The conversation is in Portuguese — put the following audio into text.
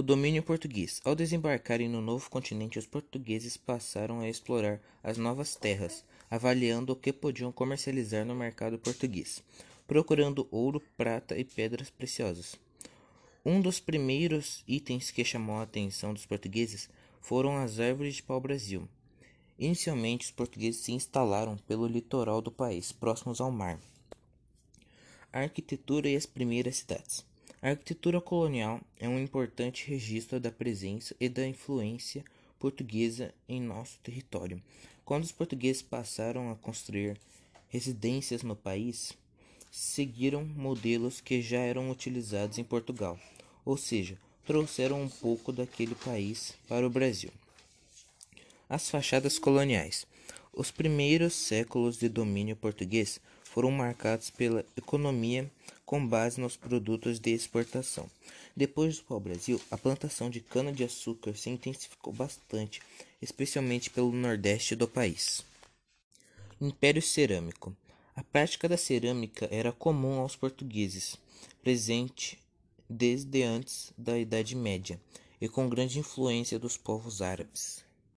O domínio português. Ao desembarcarem no novo continente, os portugueses passaram a explorar as novas terras, avaliando o que podiam comercializar no mercado português, procurando ouro, prata e pedras preciosas. Um dos primeiros itens que chamou a atenção dos portugueses foram as árvores de pau-brasil. Inicialmente, os portugueses se instalaram pelo litoral do país, próximos ao mar. A arquitetura e as primeiras cidades. A arquitetura colonial é um importante registro da presença e da influência portuguesa em nosso território. Quando os portugueses passaram a construir residências no país, seguiram modelos que já eram utilizados em Portugal, ou seja, trouxeram um pouco daquele país para o Brasil. As fachadas coloniais. Os primeiros séculos de domínio português foram marcados pela economia com base nos produtos de exportação. Depois do pau-brasil, a plantação de cana-de-açúcar se intensificou bastante, especialmente pelo nordeste do país. Império Cerâmico. A prática da cerâmica era comum aos portugueses, presente desde antes da Idade Média e com grande influência dos povos árabes.